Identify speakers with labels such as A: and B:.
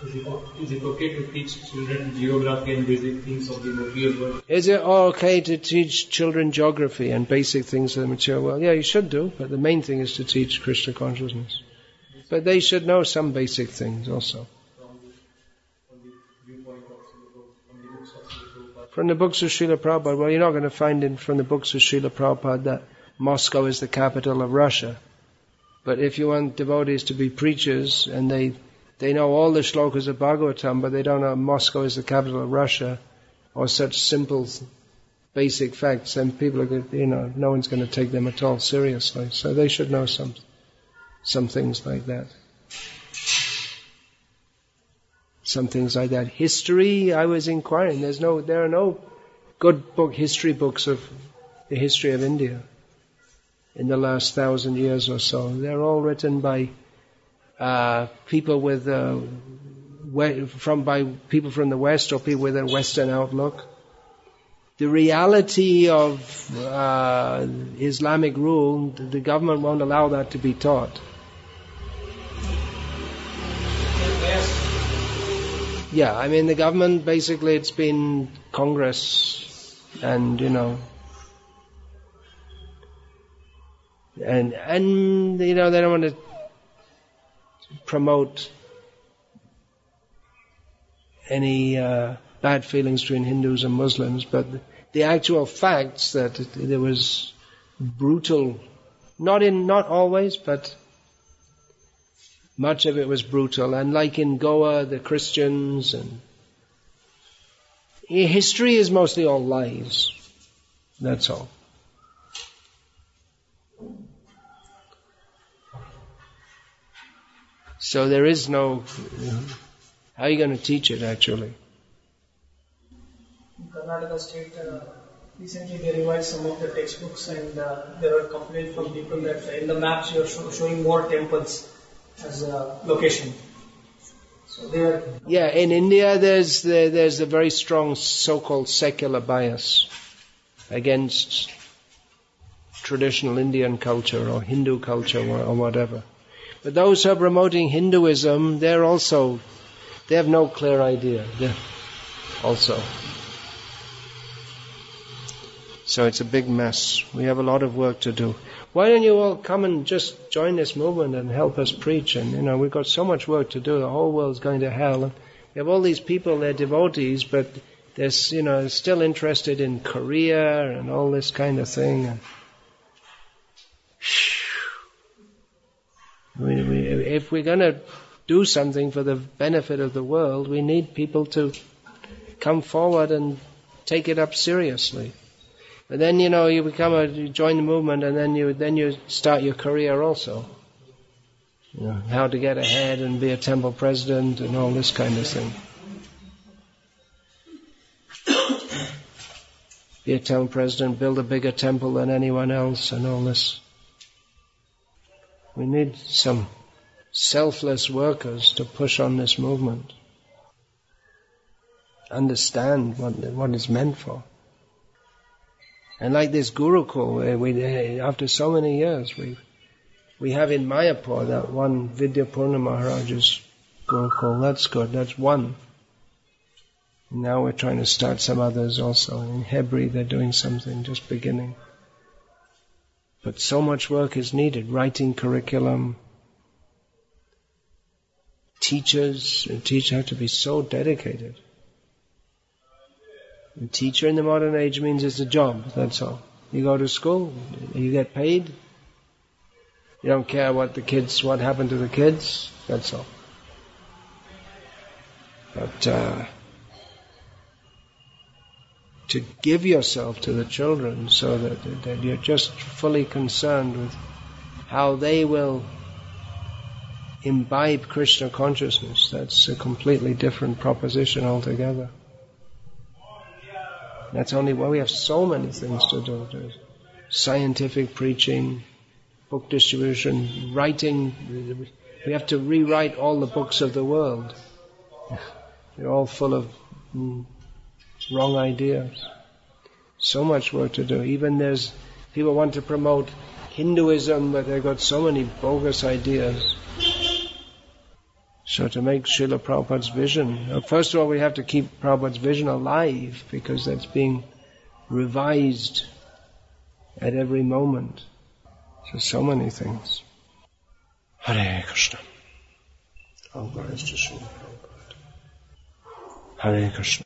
A: Is it, okay to teach children geography and basic things of the material world?
B: Is it okay to teach children geography and basic things of the material world? Yeah, you should do, but the main thing is to teach Krishna consciousness. But they should know some basic things also. From the books of Srila Prabhupada, well, you're not going to find in from the books of Srila Prabhupada that Moscow is the capital of Russia. But if you want devotees to be preachers and they they know all the shlokas of Bhagavatam, but they don't know Moscow is the capital of Russia, or such simple, basic facts. And people are, you know, no one's going to take them at all seriously. So they should know some, some things like that. Some things like that. History, I was inquiring. There's no, there are no good book, history books of the history of India in the last thousand years or so. They're all written by uh, people with uh, from by people from the West or people with a Western outlook. The reality of uh, Islamic rule, the government won't allow that to be taught. Yeah, I mean the government basically it's been Congress and you know and and you know they don't want to promote any uh, bad feelings between Hindus and Muslims, but the actual facts that there was brutal, not in, not always, but much of it was brutal. And like in Goa, the Christians and history is mostly all lies. That's all. So there is no. How are you going to teach it actually?
C: In Karnataka state, uh, recently they revised some of the textbooks and uh, there were complaints from people that in the maps you are showing more temples as a location. So they are.
B: Yeah, in India there's the, there's a very strong so-called secular bias against traditional Indian culture or Hindu culture or, or whatever. But those who are promoting Hinduism, they're also, they have no clear idea. They're also. So it's a big mess. We have a lot of work to do. Why don't you all come and just join this movement and help us preach? And you know, we've got so much work to do. The whole world's going to hell. We have all these people, they're devotees, but they're, you know, still interested in career and all this kind of thing. And, we, we, if we're going to do something for the benefit of the world, we need people to come forward and take it up seriously. But then you know you become a you join the movement, and then you then you start your career also. You know, how to get ahead and be a temple president and all this kind of thing. be a temple president, build a bigger temple than anyone else, and all this. We need some selfless workers to push on this movement. Understand what, what it's meant for. And like this Gurukul, we, after so many years, we, we have in Mayapur that one Vidyapurna Maharaj's Gurukul. That's good. That's one. Now we're trying to start some others also. In Hebri, they're doing something, just beginning. But so much work is needed, writing curriculum. Teachers, and teachers have to be so dedicated. A teacher in the modern age means it's a job, that's all. You go to school, you get paid. You don't care what the kids, what happened to the kids, that's all. But, uh, to give yourself to the children so that, that you're just fully concerned with how they will imbibe Krishna consciousness. That's a completely different proposition altogether. That's only why we have so many things to do. There's scientific preaching, book distribution, writing. We have to rewrite all the books of the world. They're all full of mm, wrong ideas. So much work to do. Even there's people want to promote Hinduism, but they've got so many bogus ideas. So to make Srila Prabhupada's vision, uh, first of all we have to keep Prabhupada's vision alive because that's being revised at every moment. So, so many things. Hare Krishna. All glories to Srila Prabhupada. Hare Krishna.